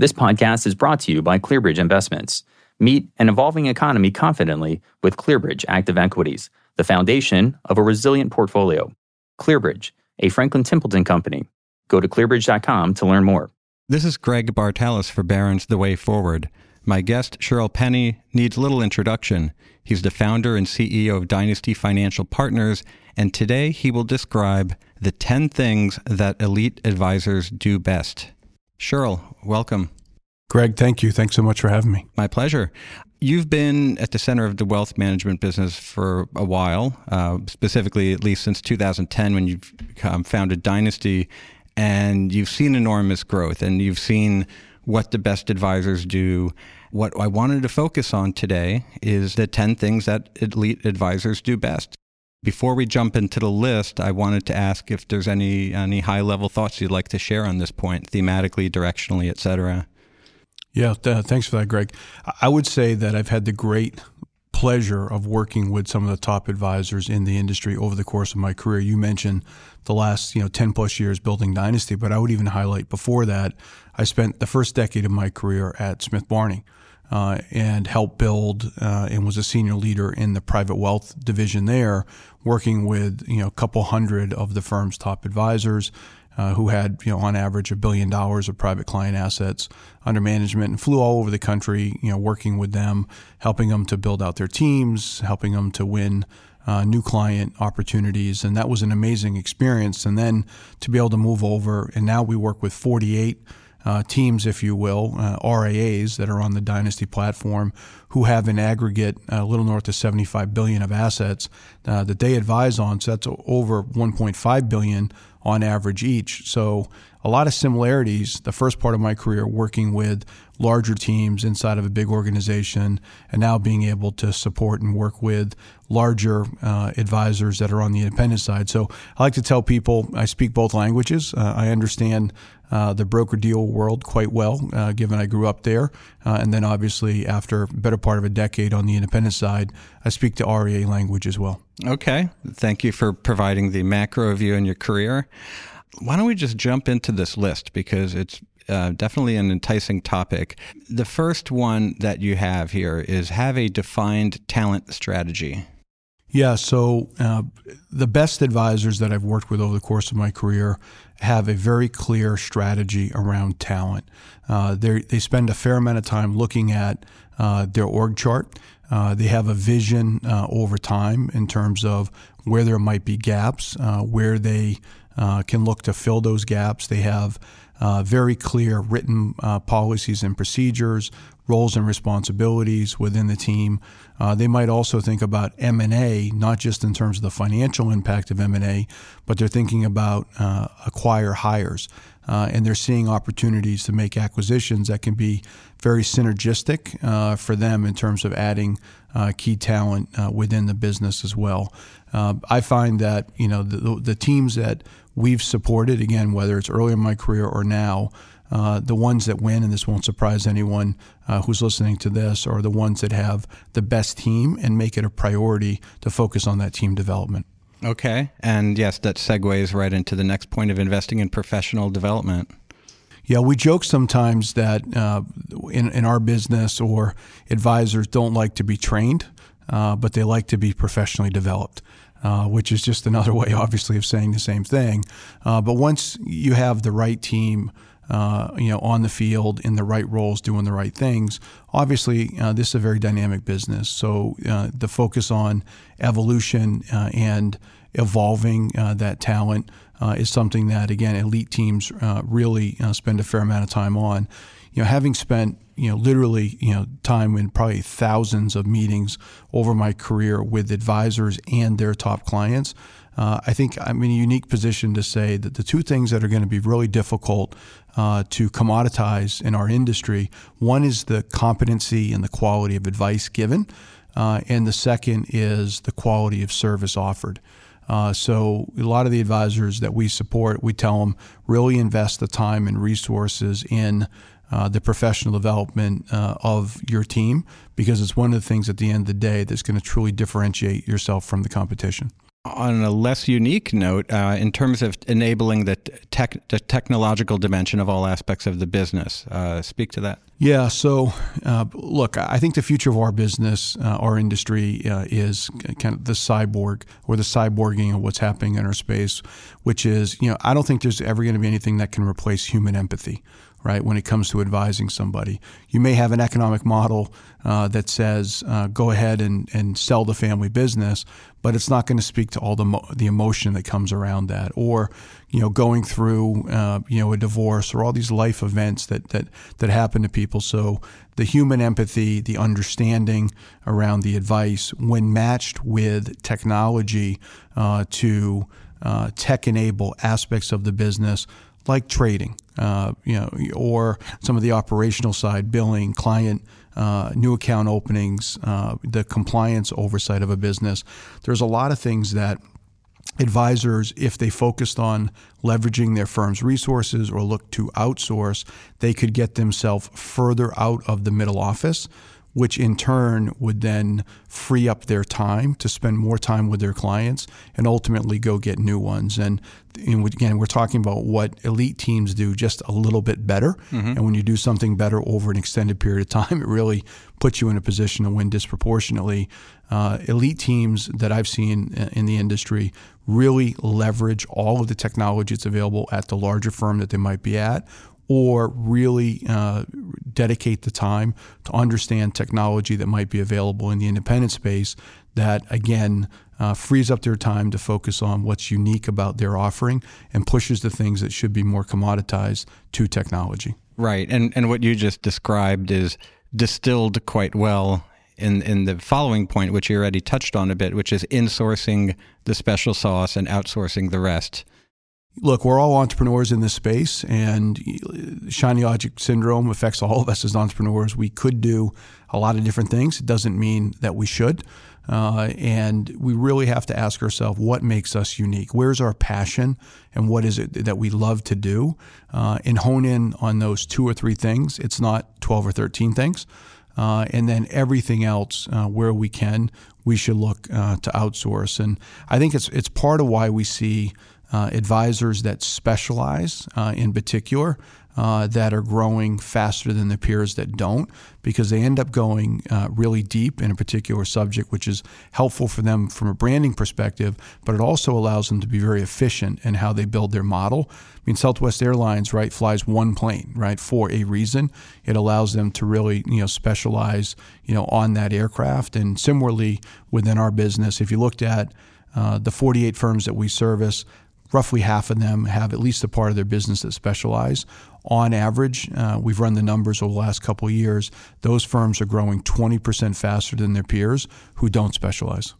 This podcast is brought to you by ClearBridge Investments. Meet an evolving economy confidently with ClearBridge Active Equities, the foundation of a resilient portfolio. ClearBridge, a Franklin Templeton company. Go to clearbridge.com to learn more. This is Greg Bartalos for Barron's The Way Forward. My guest, Shirl Penney, needs little introduction. He's the founder and CEO of Dynasty Financial Partners, and today he will describe the 10 things that elite advisors do best. Shirl, welcome. Greg, thank you. Thanks so much for having me. My pleasure. You've been at the center of the wealth management business for a while, uh, specifically at least since 2010 when you've um, founded Dynasty, and you've seen enormous growth and you've seen what the best advisors do. What I wanted to focus on today is the 10 things that elite advisors do best. Before we jump into the list, I wanted to ask if there's any any high level thoughts you'd like to share on this point, thematically, directionally, et cetera. Yeah, th- thanks for that, Greg. I would say that I've had the great pleasure of working with some of the top advisors in the industry over the course of my career. You mentioned the last, you know, 10 plus years building Dynasty, but I would even highlight before that, I spent the first decade of my career at Smith Barney uh, and helped build uh, and was a senior leader in the private wealth division there, working with you know a couple hundred of the firm's top advisors. Uh, who had, you know, on average, a billion dollars of private client assets under management, and flew all over the country, you know, working with them, helping them to build out their teams, helping them to win uh, new client opportunities, and that was an amazing experience. And then to be able to move over, and now we work with 48 uh, teams, if you will, uh, RIAs that are on the Dynasty platform, who have an aggregate a little north of 75 billion of assets uh, that they advise on. So that's over 1.5 billion on average each. So a lot of similarities. The first part of my career working with larger teams inside of a big organization, and now being able to support and work with larger uh, advisors that are on the independent side. So I like to tell people I speak both languages. Uh, I understand uh, the broker deal world quite well, uh, given I grew up there. Uh, and then obviously, after a better part of a decade on the independent side, I speak the RIA language as well. Okay. Thank you for providing the macro view in your career. Why don't we just jump into this list because it's uh, definitely an enticing topic. The first one that you have here is have a defined talent strategy. Yeah, so uh, the best advisors that I've worked with over the course of my career have a very clear strategy around talent. Uh, they spend a fair amount of time looking at uh, their org chart. Uh, they have a vision uh, over time in terms of where there might be gaps, uh, where they can look to fill those gaps. They have very clear written policies and procedures, roles and responsibilities within the team. Uh, they might also think about M&A, not just in terms of the financial impact of M&A, but they're thinking about uh, acquire hires. Uh, and they're seeing opportunities to make acquisitions that can be very synergistic uh, for them in terms of adding uh, key talent uh, within the business as well. I find that you know the, the teams that we've supported, again, whether it's early in my career or now, uh, the ones that win, and this won't surprise anyone uh, who's listening to this, are the ones that have the best team and make it a priority to focus on that team development. Okay. And yes, that segues right into the next point of investing in professional development. Yeah, we joke sometimes that uh, in, in our business or advisors don't like to be trained, uh, but they like to be professionally developed. Uh, which is just another way, obviously, of saying the same thing. Uh, but once you have the right team uh, you know, on the field in the right roles, doing the right things. Obviously, uh, this is a very dynamic business, so uh, the focus on evolution uh, and evolving that talent is something that, again, elite teams really spend a fair amount of time on. You know, having spent you know literally you know time in probably thousands of meetings over my career with advisors and their top clients uh, I think I'm in a unique position to say that the two things that are going to be really difficult uh, to commoditize in our industry one is the competency and the quality of advice given, uh, and the second is the quality of service offered. Uh, so a lot of the advisors that we support, we tell them really invest the time and resources in uh, the professional development uh, of your team because it's one of the things at the end of the day that's going to truly differentiate yourself from the competition. on a less unique note, uh, in terms of enabling the, tech, the technological dimension of all aspects of the business, uh, speak to that. Yeah. So, uh, look, I think the future of our business, uh, our industry, uh, is kind of the cyborg or the cyborging of what's happening in our space, which is, you know, I don't think there's ever going to be anything that can replace human empathy right, when it comes to advising somebody. You may have an economic model uh, that says uh, go ahead and, and sell the family business, but it's not going to speak to all the, mo- the emotion that comes around that. Or, you know, going through, uh, you know, a divorce or all these life events that, that, that happen to people. So the human empathy, the understanding around the advice, when matched with technology uh, to uh, tech enable aspects of the business, like trading, uh, you know, or some of the operational side, billing, client, uh, new account openings, uh, the compliance oversight of a business. There's a lot of things that advisors, if they focused on leveraging their firm's resources or look to outsource, they could get themselves further out of the middle office which in turn would then free up their time to spend more time with their clients and ultimately go get new ones. And, and again, we're talking about what elite teams do just a little bit better. Mm-hmm. And when you do something better over an extended period of time, it really puts you in a position to win disproportionately. Uh, elite teams that I've seen in the industry really leverage all of the technology that's available at the larger firm that they might be at or really uh, dedicate the time to understand technology that might be available in the independent space that, again, uh, frees up their time to focus on what's unique about their offering and pushes the things that should be more commoditized to technology. Right. And, and what you just described is distilled quite well in, in the following point, which you already touched on a bit, which is insourcing the special sauce and outsourcing the rest look, we're all entrepreneurs in this space, and shiny object syndrome affects all of us as entrepreneurs. We could do a lot of different things. It doesn't mean that we should. Uh, and we really have to ask ourselves what makes us unique? Where's our passion and what is it that we love to do? Uh, and hone in on those two or three things. It's not 12 or 13 things. Uh, and then everything else uh, where we can, we should look uh, to outsource. And I think it's it's part of why we see uh, advisors that specialize uh, in particular uh, that are growing faster than the peers that don't because they end up going uh, really deep in a particular subject, which is helpful for them from a branding perspective, but it also allows them to be very efficient in how they build their model. I mean, Southwest Airlines, right, flies one plane, right, for a reason. It allows them to really, you know, specialize, you know, on that aircraft. And similarly, within our business, if you looked at uh, the 48 firms that we service, roughly half of them have at least a part of their business that specialize. On average, uh, we've run the numbers over the last couple of years. Those firms are growing 20% faster than their peers who don't specialize.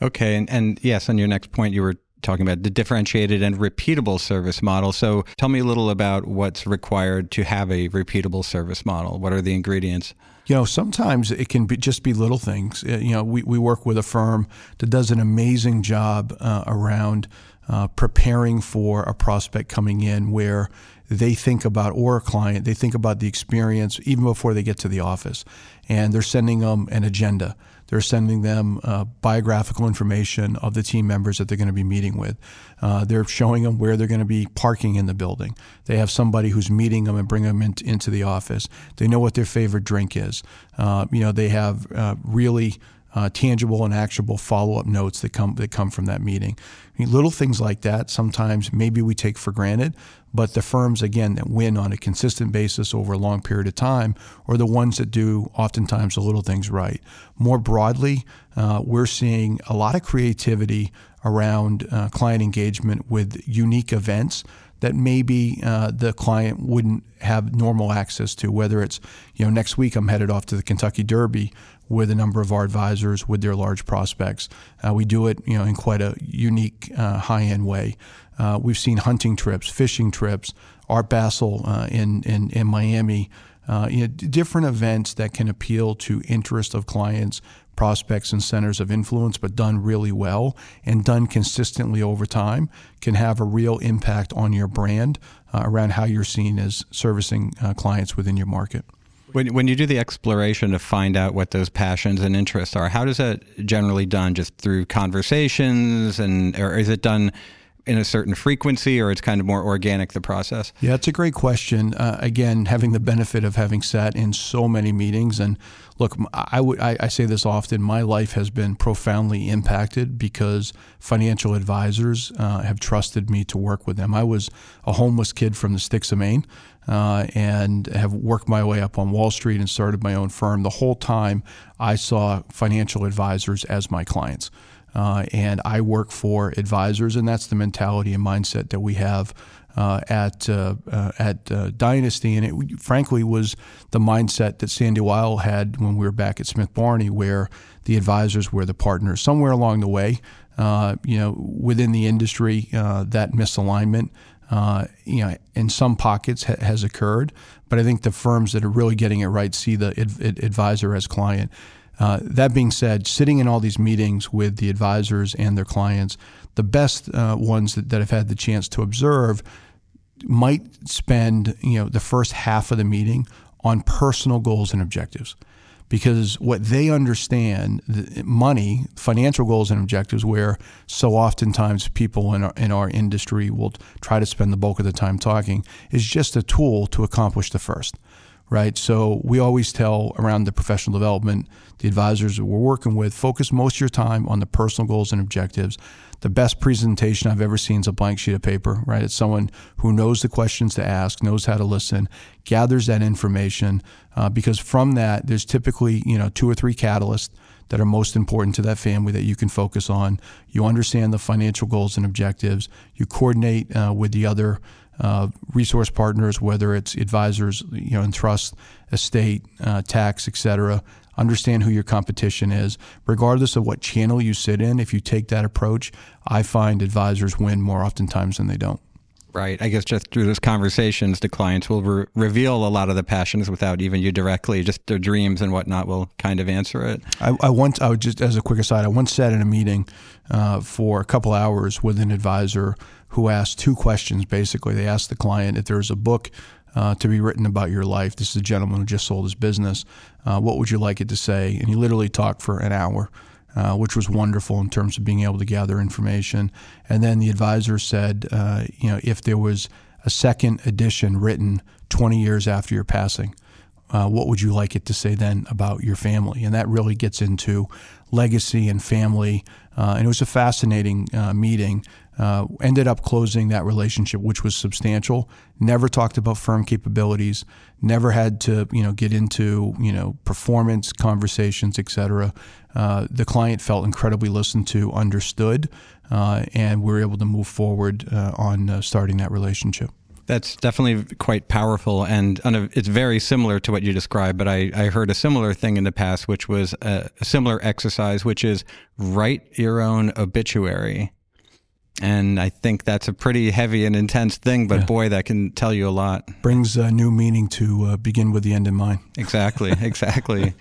Okay, and, and yes, on your next point, you were talking about the differentiated and repeatable service model. So tell me a little about what's required to have a repeatable service model. What are the ingredients? You know, sometimes it can be just be little things. Uh, you know, we, we work with a firm that does an amazing job uh, around uh, preparing for a prospect coming in where they think about, or a client, they think about the experience even before they get to the office. And they're sending them an agenda. They're sending them uh, biographical information of the team members that they're going to be meeting with. Uh, they're showing them where they're going to be parking in the building. They have somebody who's meeting them and bringing them in, into the office. They know what their favorite drink is. Uh, you know, they have uh, really uh, tangible and actionable follow up notes that come that come from that meeting. I mean, little things like that sometimes maybe we take for granted, but the firms again that win on a consistent basis over a long period of time are the ones that do oftentimes the little things right. More broadly, uh, we're seeing a lot of creativity around uh, client engagement with unique events that maybe uh, the client wouldn't have normal access to. Whether it's, you know, next week I'm headed off to the Kentucky Derby with a number of our advisors with their large prospects. Uh, we do it, you know, in quite a unique, uh, high-end way. Uh, we've seen hunting trips, fishing trips, Art Basel uh, in, in in Miami. Uh, you know, different events that can appeal to interest of clients, prospects, and centers of influence, but done really well and done consistently over time can have a real impact on your brand uh, around how you're seen as servicing clients within your market. When, when you do the exploration to find out what those passions and interests are, how does that generally done? Just through conversations, and or is it done in a certain frequency, or it's kind of more organic the process? Yeah, it's a great question. Uh, again, having the benefit of having sat in so many meetings, and look, I would I, I say this often. My life has been profoundly impacted because financial advisors uh, have trusted me to work with them. I was a homeless kid from the sticks of Maine. Uh, and have worked my way up on Wall Street and started my own firm. The whole time, I saw financial advisors as my clients. Uh, and I work for advisors, and that's the mentality and mindset that we have uh, at uh, uh at uh, Dynasty. And it, frankly, was the mindset that Sandy Weill had when we were back at Smith Barney, where the advisors were the partners. Somewhere along the way, uh, you know, within the industry, that misalignment. You know, in some pockets ha- has occurred, but I think the firms that are really getting it right see the ad- advisor as client. Uh, that being said, sitting in all these meetings with the advisors and their clients, the best uh, ones that, that I've had the chance to observe might spend you know the first half of the meeting on personal goals and objectives because what they understand money financial goals and objectives where so oftentimes people in our, in our industry will try to spend the bulk of the time talking is just a tool to accomplish the first right? So we always tell around the professional development, the advisors that we're working with, focus most of your time on the personal goals and objectives. The best presentation I've ever seen is a blank sheet of paper, right? It's someone who knows the questions to ask, knows how to listen, gathers that information, uh, because from that, there's typically, you know, two or three catalysts that are most important to that family that you can focus on. You understand the financial goals and objectives. You coordinate uh, with the other uh, resource partners, whether it's advisors, you know, in trust, estate, uh, tax, et cetera. Understand who your competition is. Regardless of what channel you sit in, if you take that approach, I find advisors win more oftentimes than they don't. Right. I guess just through those conversations, the clients will re- reveal a lot of the passions without even you directly. Just their dreams and whatnot will kind of answer it. I, I once, I would just as a quick aside, I once sat in a meeting uh, for a couple hours with an advisor who asked two questions. Basically, they asked the client if there's a book uh, to be written about your life. This is a gentleman who just sold his business. Uh, what would you like it to say? And he literally talked for an hour. Uh, which was wonderful in terms of being able to gather information. And then the advisor said, uh, you know, if there was a second edition written 20 years after your passing, uh, what would you like it to say then about your family? And that really gets into legacy and family. Uh, and it was a fascinating uh, meeting. Uh, ended up closing that relationship, which was substantial. Never talked about firm capabilities. Never had to, you know, get into, you know, performance conversations, et cetera. Uh, the client felt incredibly listened to, understood, uh, and we were able to move forward uh, on starting that relationship. That's definitely quite powerful, and it's very similar to what you described. But I, I heard a similar thing in the past, which was a, a similar exercise, which is write your own obituary. And I think that's a pretty heavy and intense thing, but yeah. boy, that can tell you a lot. Brings a new meaning to uh, begin with the end in mind. Exactly, exactly.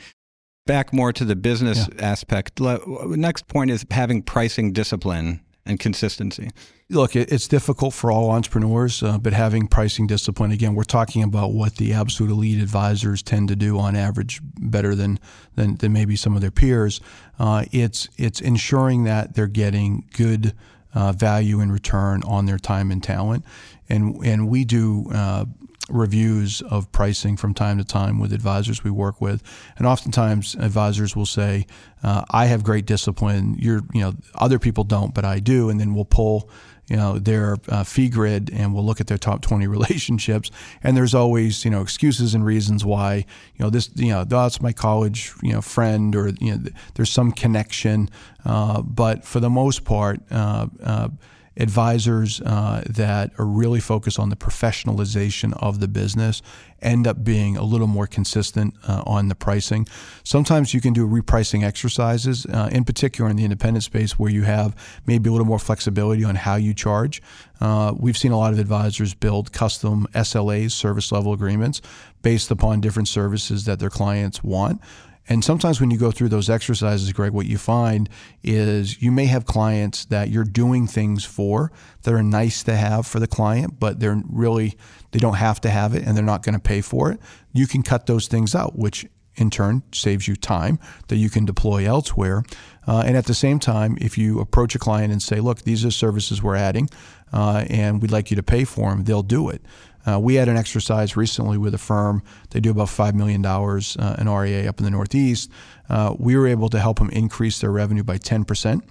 Back more to the business yeah. aspect. Next point is having pricing discipline and consistency. Look, it's difficult for all entrepreneurs, uh, but having pricing discipline, again, we're talking about what the absolute elite advisors tend to do on average better than, than, than maybe some of their peers. Uh, it's, it's ensuring that they're getting good uh, value in return on their time and talent. And, and we do uh, reviews of pricing from time to time with advisors we work with, and oftentimes advisors will say, uh, "I have great discipline. You're, you know, other people don't, but I do." And then we'll pull, you know, their uh, fee grid and we'll look at their top 20 relationships. And there's always, you know, excuses and reasons why, you know, this, you know, that's my college, you know, friend, or you know, there's some connection. Uh, but for the most part uh, uh, advisors uh, that are really focused on the professionalization of the business end up being a little more consistent uh, on the pricing. Sometimes you can do repricing exercises, uh, in particular in the independent space, where you have maybe a little more flexibility on how you charge. Uh, we've seen a lot of advisors build custom SLAs, service level agreements, based upon different services that their clients want And sometimes when you go through those exercises, Greg, what you find is you may have clients that you're doing things for that are nice to have for the client, but they're really, they don't have to have it and they're not going to pay for it. You can cut those things out, which in turn saves you time that you can deploy elsewhere. Uh, and at the same time, if you approach a client and say, look, these are services we're adding uh, and we'd like you to pay for them, they'll do it. Uh, we had an exercise recently with a firm. They do about $5 million uh, in RIA up in the Northeast. Uh, we were able to help them increase their revenue by 10%,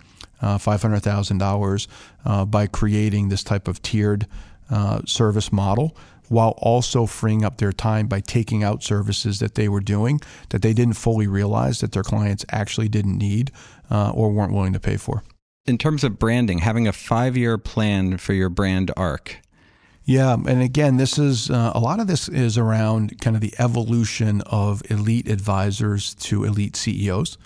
uh, $500,000, uh, by creating this type of tiered uh, service model while also freeing up their time by taking out services that they were doing that they didn't fully realize that their clients actually didn't need or weren't willing to pay for. In terms of branding, having a five year plan for your brand arc, yeah, and again, this is uh, a lot of this is around kind of the evolution of elite advisors to elite CEOs,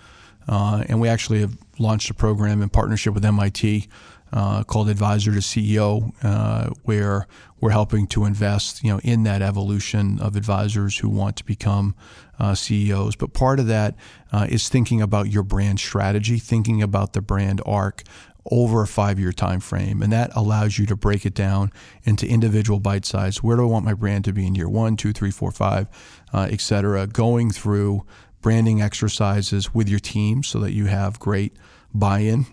uh, and we actually have launched a program in partnership with MIT uh, called Advisor to CEO, uh, where we're helping to invest, you know, in that evolution of advisors who want to become uh, CEOs. But part of that uh, is thinking about your brand strategy, thinking about the brand arc, over a five year time frame. And that allows you to break it down into individual bite size. Where do I want my brand to be in year one, two, three, four, five, uh, et cetera? Going through branding exercises with your team so that you have great buy in,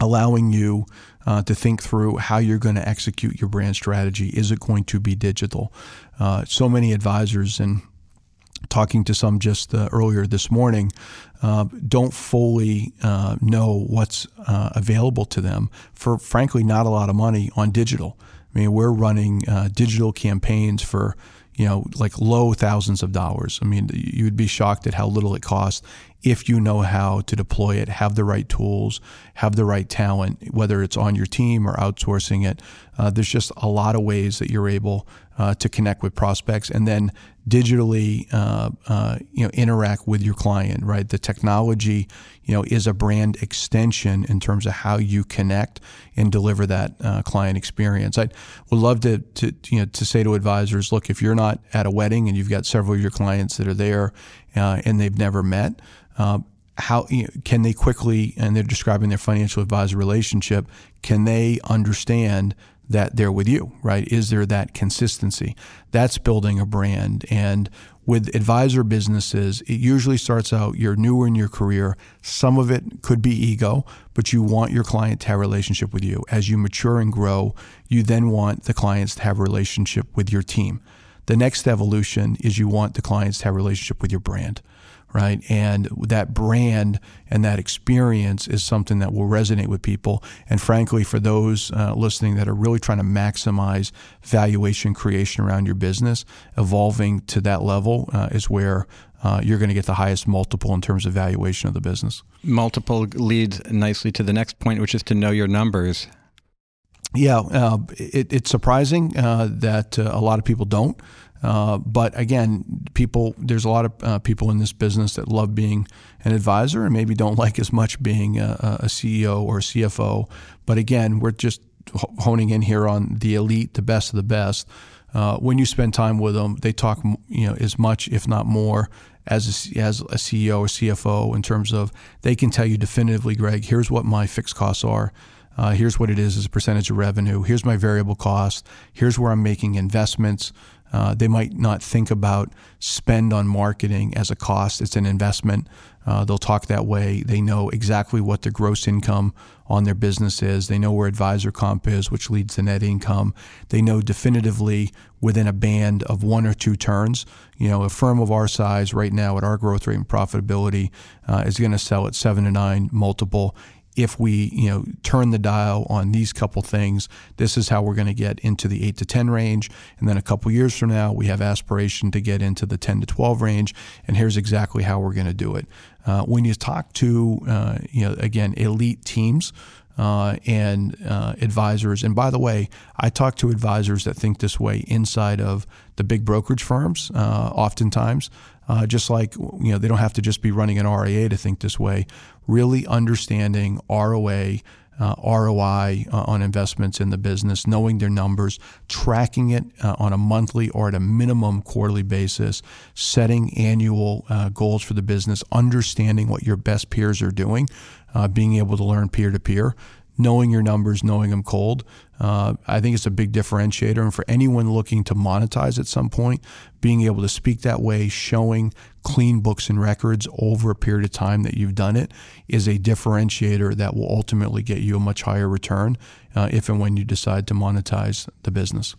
allowing you uh, to think through how you're going to execute your brand strategy. Is it going to be digital? Uh, so many advisors and talking to some just uh, earlier this morning, uh, don't fully uh, know what's uh, available to them for, frankly, not a lot of money on digital. I mean, we're running uh, digital campaigns for, you know, like low thousands of dollars. I mean, you would be shocked at how little it costs if you know how to deploy it, have the right tools, have the right talent, whether it's on your team or outsourcing it. Uh, there's just a lot of ways that you're able uh, to connect with prospects and then digitally, uh, uh, you know, interact with your client. Right, the technology, you know, is a brand extension in terms of how you connect and deliver that uh, client experience. I would love to, to, you know, to say to advisors, look, if you're not at a wedding and you've got several of your clients that are there uh, and they've never met. how you know, can they quickly, and they're describing their financial advisor relationship, can they understand that they're with you, right? Is there that consistency? That's building a brand. And with advisor businesses, it usually starts out you're newer in your career. Some of it could be ego, but you want your client to have a relationship with you. As you mature and grow, you then want the clients to have a relationship with your team. The next evolution is you want the clients to have a relationship with your brand right? And that brand and that experience is something that will resonate with people. And frankly, for those uh, listening that are really trying to maximize valuation creation around your business, evolving to that level uh, is where uh, you're going to get the highest multiple in terms of valuation of the business. Multiple leads nicely to the next point, which is to know your numbers. Yeah, uh, it, it's surprising uh, that uh, a lot of people don't. Uh, but again, people there's a lot of uh, people in this business that love being an advisor and maybe don't like as much being a, a CEO or a CFO. But again, we're just honing in here on the elite, the best of the best. Uh, when you spend time with them, they talk you know as much, if not more, as a, as a CEO or CFO in terms of they can tell you definitively, Greg, here's what my fixed costs are. Uh, here's what it is as a percentage of revenue. Here's my variable cost. Here's where I'm making investments. Uh, they might not think about spend on marketing as a cost. It's an investment. Uh, they'll talk that way. They know exactly what the gross income on their business is. They know where advisor comp is, which leads to net income. They know definitively within a band of one or two turns. You know, a firm of our size right now at our growth rate and profitability uh, is going to sell at seven to nine multiple if we you know turn the dial on these couple things this is how we're going to get into the 8 to 10 range and then a couple years from now we have aspiration to get into the 10 to 12 range and here's exactly how we're going to do it uh, when you talk to uh, you know again elite teams uh, and uh, advisors. And by the way, I talk to advisors that think this way inside of the big brokerage firms, uh, oftentimes. Uh, just like you know, they don't have to just be running an RIA to think this way. Really understanding ROA uh, ROI uh, on investments in the business, knowing their numbers, tracking it uh, on a monthly or at a minimum quarterly basis, setting annual uh, goals for the business, understanding what your best peers are doing, uh, being able to learn peer to peer knowing your numbers, knowing them cold. Uh, I think it's a big differentiator. And for anyone looking to monetize at some point, being able to speak that way, showing clean books and records over a period of time that you've done it is a differentiator that will ultimately get you a much higher return uh, if and when you decide to monetize the business.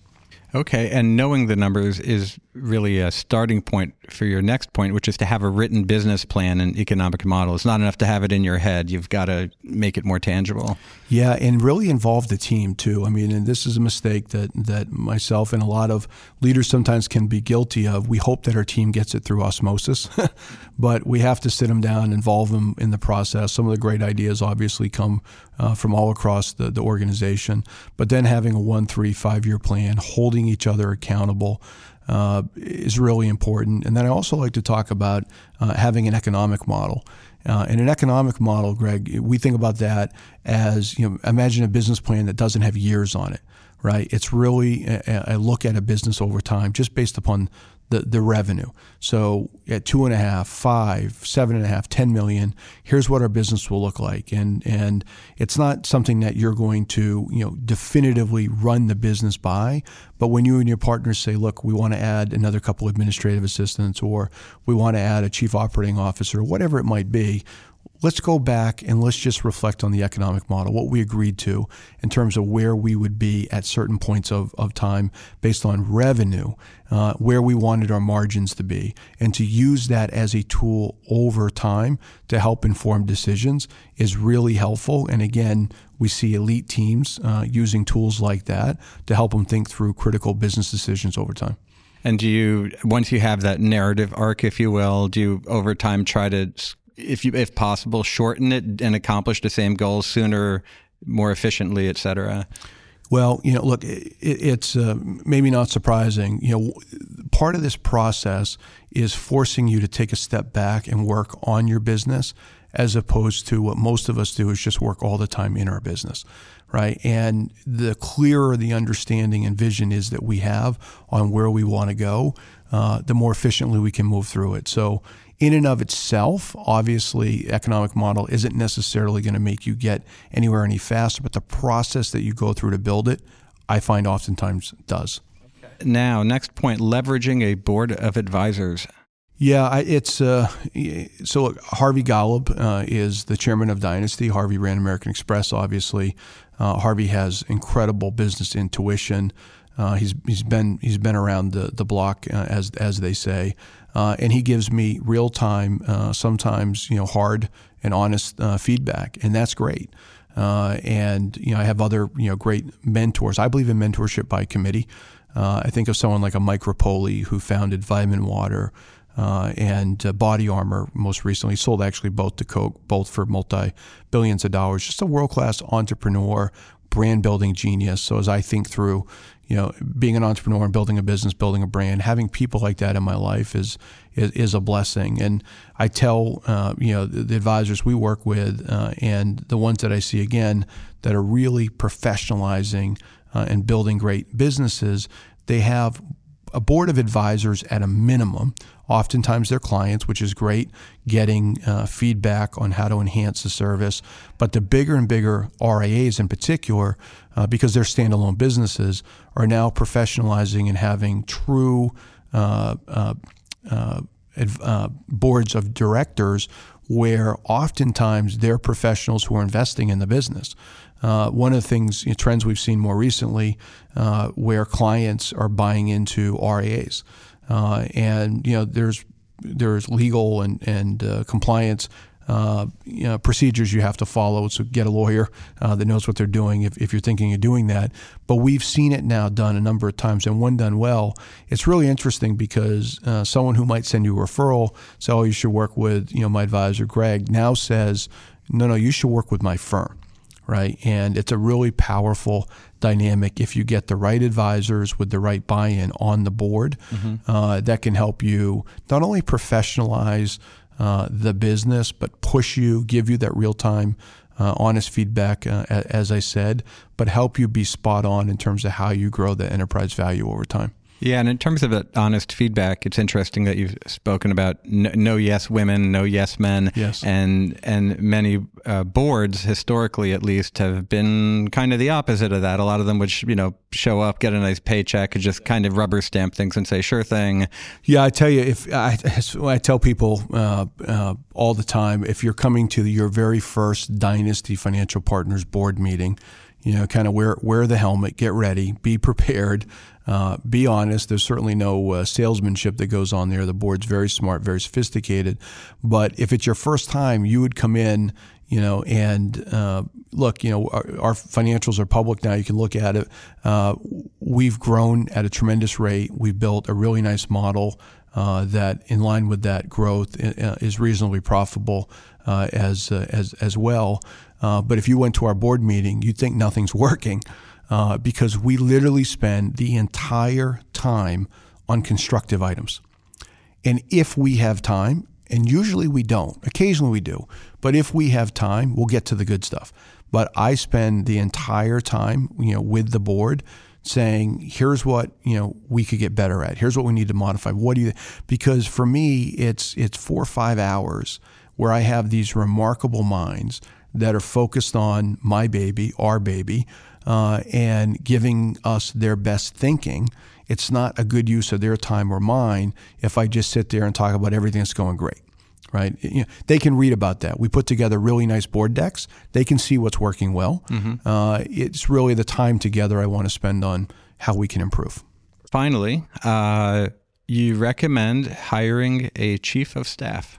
Okay, and knowing the numbers is really a starting point for your next point, which is to have a written business plan and economic model. It's not enough to have it in your head. You've got to make it more tangible. Yeah, and really involve the team too. I mean, and this is a mistake that that myself and a lot of leaders sometimes can be guilty of. We hope that our team gets it through osmosis, but we have to sit them down, involve them in the process. Some of the great ideas obviously come uh, from all across the, the organization, but then having a one, three, five year plan, holding each other accountable uh, is really important. And then I also like to talk about uh, having an economic model. Uh, in an economic model, Greg, we think about that as you know, imagine a business plan that doesn't have years on it, right? It's really a, a look at a business over time, just based upon the, the revenue. So at two and a half, five, seven and a half, ten million, here's what our business will look like. And and it's not something that you're going to, you know, definitively run the business by. But when you and your partners say, look, we want to add another couple administrative assistants or we want to add a chief operating officer, whatever it might be, let's go back and let's just reflect on the economic model, what we agreed to in terms of where we would be at certain points of, of time based on revenue, uh, where we wanted our margins to be, and to use that as a tool over time to help inform decisions is really helpful. And again, we see elite teams uh, using tools like that to help them think through critical business decisions over time. And do you, once you have that narrative arc, if you will, do you over time try to if you if possible shorten it and accomplish the same goals sooner more efficiently et cetera well, you know, look, it, it's uh, maybe not surprising. You know, part of this process is forcing you to take a step back and work on your business, as opposed to what most of us do is just work all the time in our business, right? And the clearer the understanding and vision is that we have on where we want to go, uh, the more efficiently we can move through it. So in and of itself, obviously, economic model isn't necessarily going to make you get anywhere any faster, but the process that you go through to build it, I find oftentimes does. Now, next point leveraging a board of advisors. Yeah, it's uh, so look, Harvey Golub uh, is the chairman of Dynasty. Harvey ran American Express, obviously. Uh, Harvey has incredible business intuition. Uh, he's he's been he's been around the the block uh, as as they say. Uh, and he gives me real time, uh, sometimes you know hard and honest uh, feedback, and that's great. Uh, and you know, I have other you know great mentors. I believe in mentorship by committee. Uh, I think of someone like a Mike Repole who founded Vitamin Water. Uh, and Body Armor most recently sold actually both to Coke, both for multi billions of dollars. Just a world class entrepreneur, brand building genius. So as I think through, you know, being an entrepreneur and building a business, building a brand, having people like that in my life is is, is a blessing. And I tell uh, you know the, the, advisors we work with uh, and the ones that I see again that are really professionalizing uh, and building great businesses, they have a board of advisors at a minimum, oftentimes their clients, which is great, getting uh, feedback on how to enhance the service. But the bigger and bigger RIAs in particular, uh, because they're standalone businesses, are now professionalizing and having true uh, uh, uh, uh boards of directors where oftentimes they're professionals who are investing in the business. Uh, one of the things, you know, trends we've seen more recently, uh, where clients are buying into RIAs, uh, and you know, there's there's legal and and uh, compliance. Uh, you know, procedures you have to follow. So get a lawyer uh, that knows what they're doing if, if you're thinking of doing that. But we've seen it now done a number of times, and when done well, it's really interesting because someone who might send you a referral, say, "Oh, you should work with you know my advisor Greg," now says, "No, no, you should work with my firm." Right? And it's a really powerful dynamic if you get the right advisors with the right buy in on the board mm-hmm. uh, that can help you not only professionalize uh, the business, but push you, give you that real time uh, honest feedback, uh, as I said, but help you be spot on in terms of how you grow the enterprise value over time. Yeah, and in terms of honest feedback, it's interesting that you've spoken about no, no yes women, no yes men, yes. and and many uh, boards historically, at least, have been kind of the opposite of that. A lot of them would you know show up, get a nice paycheck, and just kind of rubber stamp things and say sure thing. Yeah, I tell you, if I, I tell people uh, uh, all the time, if you're coming to your very first Dynasty Financial Partners board meeting you know, kind of wear wear the helmet, get ready, be prepared, uh, be honest. There's certainly no uh, salesmanship that goes on there. The board's very smart, very sophisticated. But if it's your first time, you would come in, you know, and uh, look, you know, our, our, financials are public now. You can look at it. Uh, we've grown at a tremendous rate. We've built a really nice model. Uh, that, in line with that growth, uh, is reasonably profitable as as as well. But if you went to our board meeting, you'd think nothing's working uh, because we literally spend the entire time on constructive items. And if we have time, and usually we don't, occasionally we do, but if we have time, we'll get to the good stuff. But I spend the entire time, you know, with the board saying, here's what, you know, we could get better at. Here's what we need to modify. What do you because for me it's it's 4 or 5 hours where I have these remarkable minds that are focused on my baby, our baby, uh, and giving us their best thinking. It's not a good use of their time or mine if I just sit there and talk about everything that's going great. Right? You know, they can read about that. We put together really nice board decks. They can see what's working well. Mm-hmm. Uh, it's really the time together I want to spend on how we can improve. Finally, uh, you recommend hiring a chief of staff.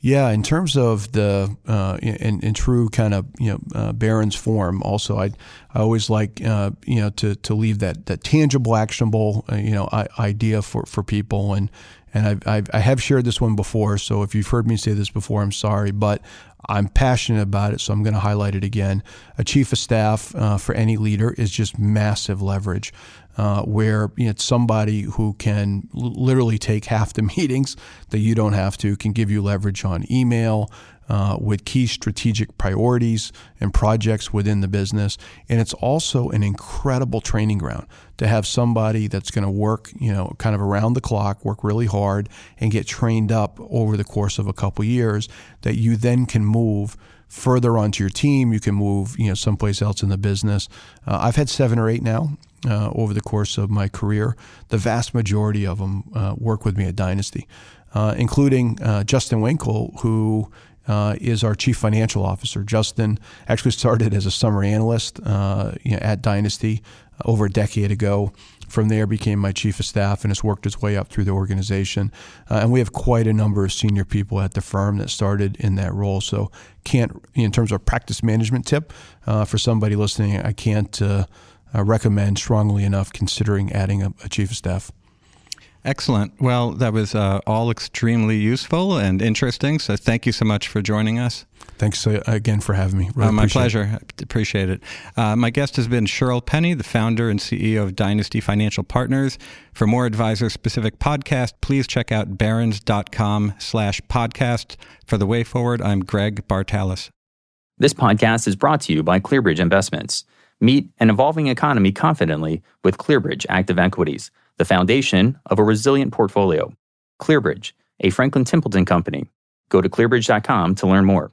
Yeah, in terms of the uh, in, in true kind of you know uh, form, also I I always like uh, you know to, to leave that that tangible, actionable uh, you know idea for, for people. And and I've, I've I have shared this one before. So if you've heard me say this before, I'm sorry, but I'm passionate about it, so I'm going to highlight it again. A chief of staff uh, for any leader is just massive leverage uh, where you know, it's somebody who can literally take half the meetings that you don't have to, can give you leverage on email, uh, with key strategic priorities and projects within the business. And it's also an incredible training ground to have somebody that's going to work, you know, kind of around the clock, work really hard, and get trained up over the course of a couple years that you then can move further onto your team. You can move, you know, someplace else in the business. Uh, I've had seven or eight now, uh, over the course of my career. The vast majority of them uh, work with me at Dynasty, uh, including uh, Justin Winkle, who uh, is our chief financial officer. Justin actually started as a summer analyst uh, you know, at Dynasty over a decade ago. From there, became my chief of staff and has worked his way up through the organization. and we have quite a number of senior people at the firm that started in that role. So, can't in terms of practice management tip for somebody listening, I can't uh, recommend strongly enough considering adding a, a, chief of staff. Excellent. Well, that was uh, all extremely useful and interesting. So thank you so much for joining us. Thanks uh, again for having me. Really uh, my pleasure. It. Appreciate it. Uh, my guest has been Shirl Penney, the founder and CEO of Dynasty Financial Partners. For more advisor-specific podcast, please check out barrons.com slash podcast. For the way forward, I'm Greg Bartalos. This podcast is brought to you by ClearBridge Investments. Meet an evolving economy confidently with ClearBridge Active Equities, the foundation of a resilient portfolio. ClearBridge, a Franklin Templeton company. Go to clearbridge.com to learn more.